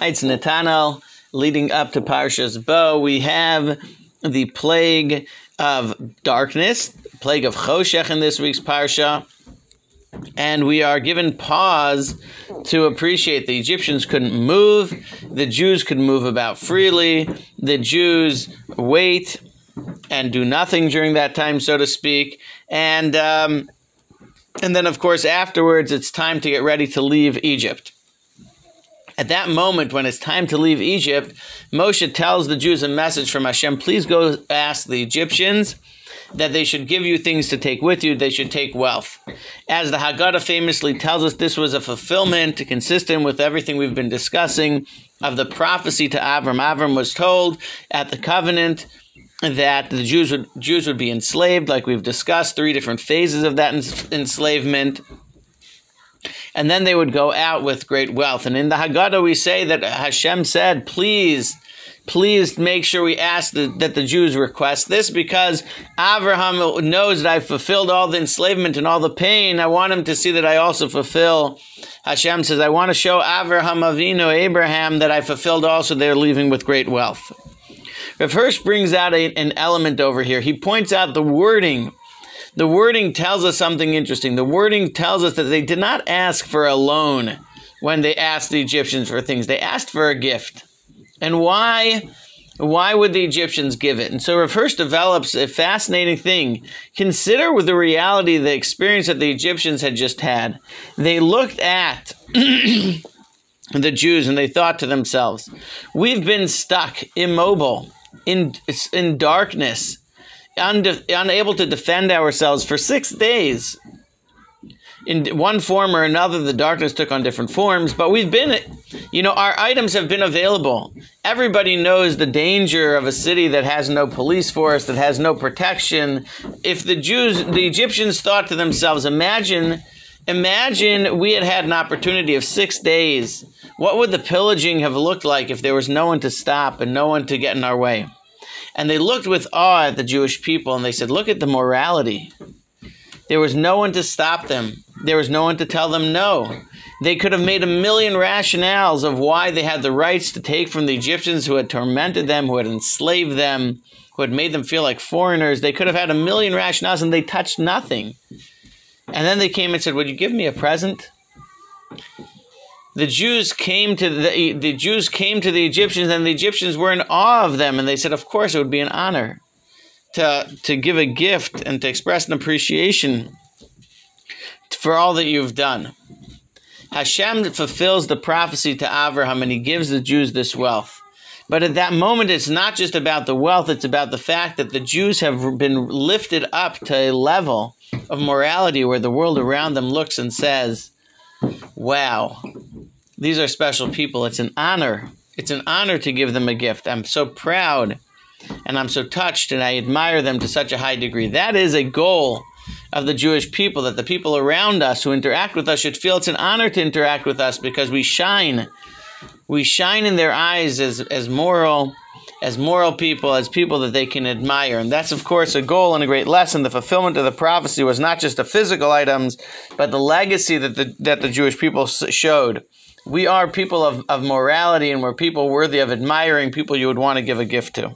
It's Netanel leading up to Parshas Bo. We have the plague of darkness, plague of Choshech in this week's Parsha. And we are given pause to appreciate the Egyptians couldn't move, the Jews could move about freely, the Jews wait and do nothing during that time, so to speak. And um, and then, of course, afterwards, it's time to get ready to leave Egypt. At that moment, when it's time to leave Egypt, Moshe tells the Jews a message from Hashem please go ask the Egyptians that they should give you things to take with you, they should take wealth. As the Haggadah famously tells us, this was a fulfillment consistent with everything we've been discussing of the prophecy to Avram. Avram was told at the covenant that the Jews would Jews would be enslaved, like we've discussed, three different phases of that enslavement. And then they would go out with great wealth. And in the Haggadah, we say that Hashem said, please, please make sure we ask the, that the Jews request this because Abraham knows that I've fulfilled all the enslavement and all the pain. I want him to see that I also fulfill. Hashem says, I want to show Abraham Avinu, Abraham, that I fulfilled also their leaving with great wealth. Rav Hirsch brings out a, an element over here. He points out the wording. The wording tells us something interesting. The wording tells us that they did not ask for a loan when they asked the Egyptians for things. They asked for a gift. And why? Why would the Egyptians give it? And so Rav Hirsch develops a fascinating thing. Consider with the reality, the experience that the Egyptians had just had. They looked at the Jews and they thought to themselves, we've been stuck immobile in in darkness, unable to defend ourselves for six days. In one form or another, the darkness took on different forms, but we've been, you know, our items have been available. Everybody knows the danger of a city that has no police force, that has no protection. If the Jews, the Egyptians thought to themselves, imagine, imagine we had had an opportunity of six days. What would the pillaging have looked like if there was no one to stop and no one to get in our way? And they looked with awe at the Jewish people and they said, Look at the morality. There was no one to stop them, there was no one to tell them no. They could have made a million rationales of why they had the rights to take from the Egyptians who had tormented them, who had enslaved them, who had made them feel like foreigners. They could have had a million rationales and they touched nothing. And then they came and said, Would you give me a present? The Jews came to the, the Jews came to the Egyptians and the Egyptians were in awe of them and they said of course it would be an honor to to give a gift and to express an appreciation for all that you've done. Hashem fulfills the prophecy to Abraham and he gives the Jews this wealth. But at that moment, it's not just about the wealth, it's about the fact that the Jews have been lifted up to a level of morality where the world around them looks and says, Wow, these are special people. It's an honor. It's an honor to give them a gift. I'm so proud and I'm so touched and I admire them to such a high degree. That is a goal of the Jewish people that the people around us who interact with us should feel it's an honor to interact with us because we shine. We shine in their eyes as, as moral as moral people, as people that they can admire. And that's, of course, a goal and a great lesson. The fulfillment of the prophecy was not just the physical items, but the legacy that the, that the Jewish people showed we are people of, of morality and we're people worthy of admiring, people you would want to give a gift to.